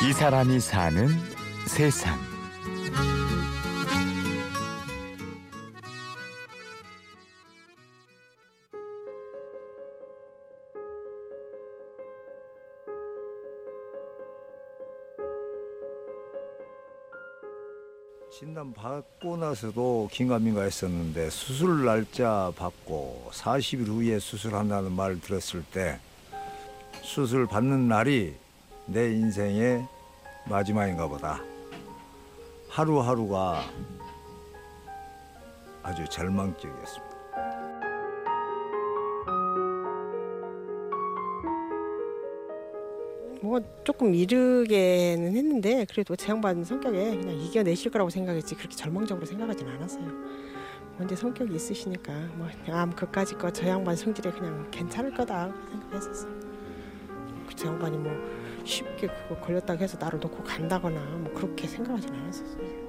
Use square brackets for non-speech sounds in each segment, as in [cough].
이 사람이 사는 세상. 진단 받고 나서도 긴가민가 했었는데 수술 날짜 받고 40일 후에 수술한다는 말 들었을 때 수술 받는 날이 내 인생의 마지막인가 보다. 하루하루가 아주 절망적이었습니다. 뭐 조금 이르게는 했는데 그래도 제 양반 성격에 그냥 이겨내실 거라고 생각했지 그렇게 절망적으로 생각하진 않았어요. 언제 성격이 있으시니까 뭐 암 그까지 거 저 양반 성질에 그냥 괜찮을 거다 생각했었어요. 그 양반이 뭐 쉽게 그거 걸렸다고 해서 나를 놓고 간다거나 뭐 그렇게 생각하진 않았었어요.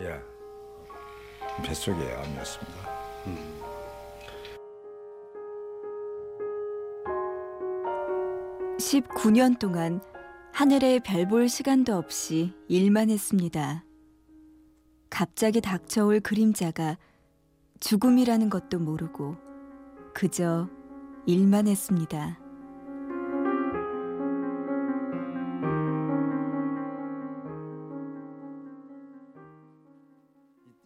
예. 뱃속에 암이었습니다. 음. 19년 동안 하늘에 별 볼 시간도 없이 일만 했습니다. 갑자기 닥쳐올 그림자가 죽음이라는 것도 모르고 그저 일만 했습니다.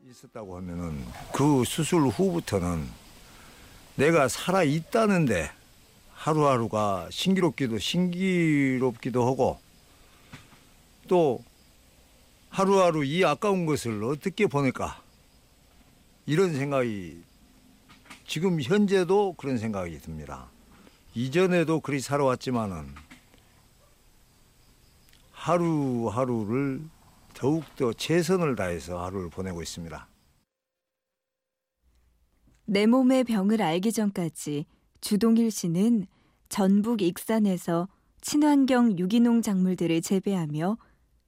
있었다고 하면은 그 수술 후부터는 내가 살아 있다는데 하루하루가 신기롭기도 신기롭기도 하고 또 하루하루 이 아까운 것을 어떻게 보낼까 이런 생각이 지금 현재도 그런 생각이 듭니다. 이전에도 그리 살아왔지만은 하루하루를 더욱더 최선을 다해서 하루를 보내고 있습니다. 내 몸의 병을 알기 전까지 주동일 씨는 전북 익산에서 친환경 유기농 작물들을 재배하며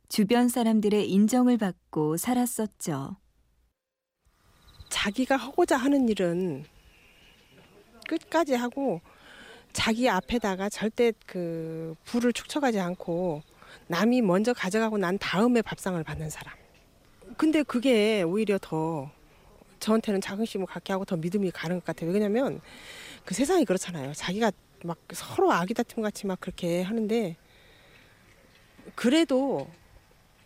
주변 사람들의 인정을 받고 살았었죠. 자기가 하고자 하는 일은 끝까지 하고 자기 앞에다가 절대 그 불을 축척하지 않고 남이 먼저 가져가고 난 다음에 밥상을 받는 사람. 근데 그게 오히려 더 저한테는 자긍심을 갖게 하고 더 믿음이 가는 것 같아요. 왜냐면 그 세상이 그렇잖아요. 자기가 막 서로 아기 다툼 같이 막 그렇게 하는데 그래도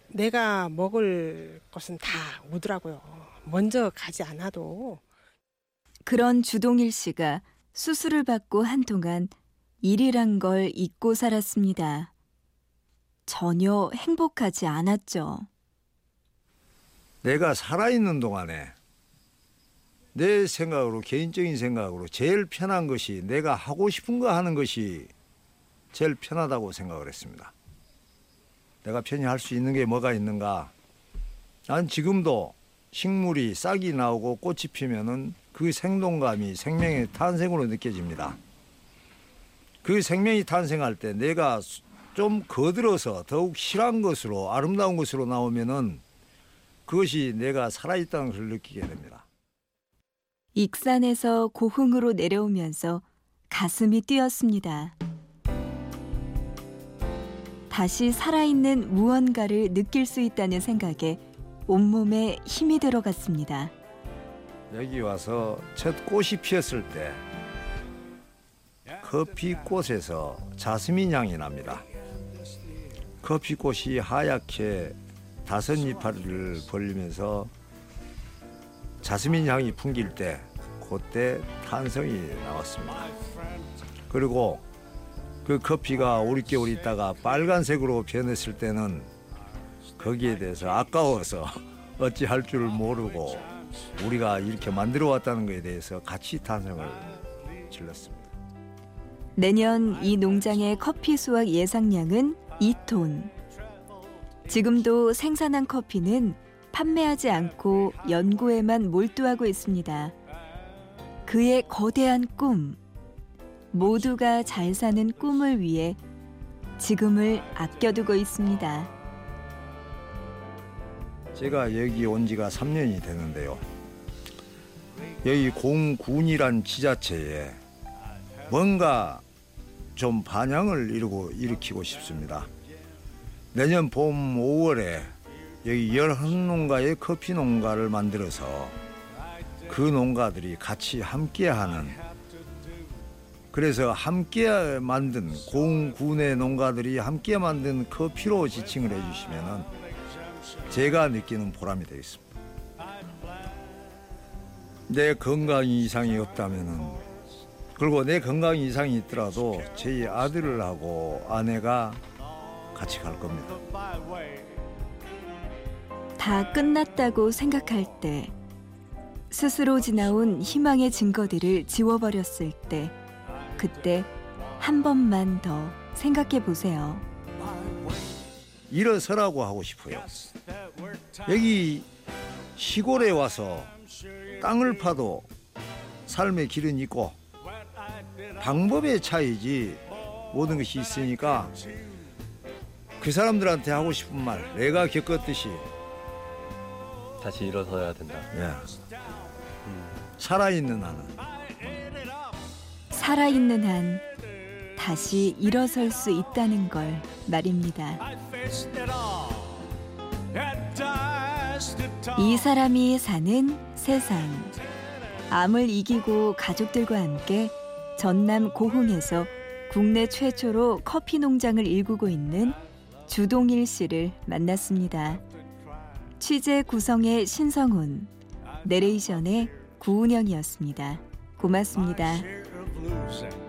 내가 먹을 것은 다 오더라고요. 먼저 가지 않아도. 그런 주동일 씨가 수술을 받고 한동안 일이란 걸 잊고 살았습니다. 전혀 행복하지 않았죠. 내가 살아있는 동안에 내 생각으로 개인적인 생각으로 제일 편한 것이 내가 하고 싶은 거 하는 것이 제일 편하다고 생각을 했습니다. 내가 편히 할 수 있는 게 뭐가 있는가? 난 지금도 식물이 싹이 나오고 꽃이 피면은 그 생동감이 생명의 탄생으로 느껴집니다. 그 생명이 탄생할 때 내가 좀 거들어서 더욱 실한 것으로 아름다운 것으로 나오면은 그것이 내가 살아있다는 것을 느끼게 됩니다. 익산에서 고흥으로 내려오면서 가슴이 뛰었습니다. 다시 살아있는 무언가를 느낄 수 있다는 생각에 온몸에 힘이 들어갔습니다. 여기 와서 첫 꽃이 피었을 때 커피 꽃에서 자스민 향이 납니다. 커피 꽃이 하얗게 다섯 이파리를 벌리면서 자스민 향이 풍길 때 그때 탄성이 나왔습니다. 그리고 그 커피가 오리개월 있다가 빨간색으로 변했을 때는 거기에 대해서 아까워서 [laughs] 어찌 할 줄 모르고 우리가 이렇게 만들어 왔다는 것에 대해서 같이 탄성을 질렀습니다. 내년 이 농장의 커피 수확 예상량은 2톤. 지금도 생산한 커피는 판매하지 않고 연구에만 몰두하고 있습니다. 그의 거대한 꿈, 모두가 잘 사는 꿈을 위해 지금을 아껴두고 있습니다. 제가 여기 온 지가 3년이 되는데요. 여기 공군이란 지자체에 뭔가 좀 반향을 이루고 일으키고 싶습니다. 내년 봄 5월에 여기 열한 농가의 커피 농가를 만들어서 그 농가들이 같이 함께하는 그래서 함께 만든 공군의 농가들이 함께 만든 커피로 지칭을 해주시면은 제가 느끼는 보람이 되겠습니다. 내 건강 이상이 없다면은 그리고 내 건강 이상이 있더라도 제 아들을 하고 아내가 같이 갈 겁니다. 다 끝났다고 생각할 때 스스로 지나온 희망의 증거들을 지워버렸을 때 그때 한 번만 더 생각해 보세요. 일어서라고 하고 싶어요. 여기 시골에 와서 땅을 파도 삶의 길은 있고 방법의 차이지 모든 것이 있으니까 그 사람들한테 하고 싶은 말 내가 겪었듯이 다시 일어서야 된다. 예. 살아있는 한은 살아있는 한 다시 일어설 수 있다는 걸 말입니다. 이 사람이 사는 세상. 암을 이기고 가족들과 함께 전남 고흥에서 국내 최초로 커피 농장을 일구고 있는 주동일 씨를 만났습니다. 취재 구성의 신성훈, 내레이션의 구운영이었습니다. 고맙습니다. Music.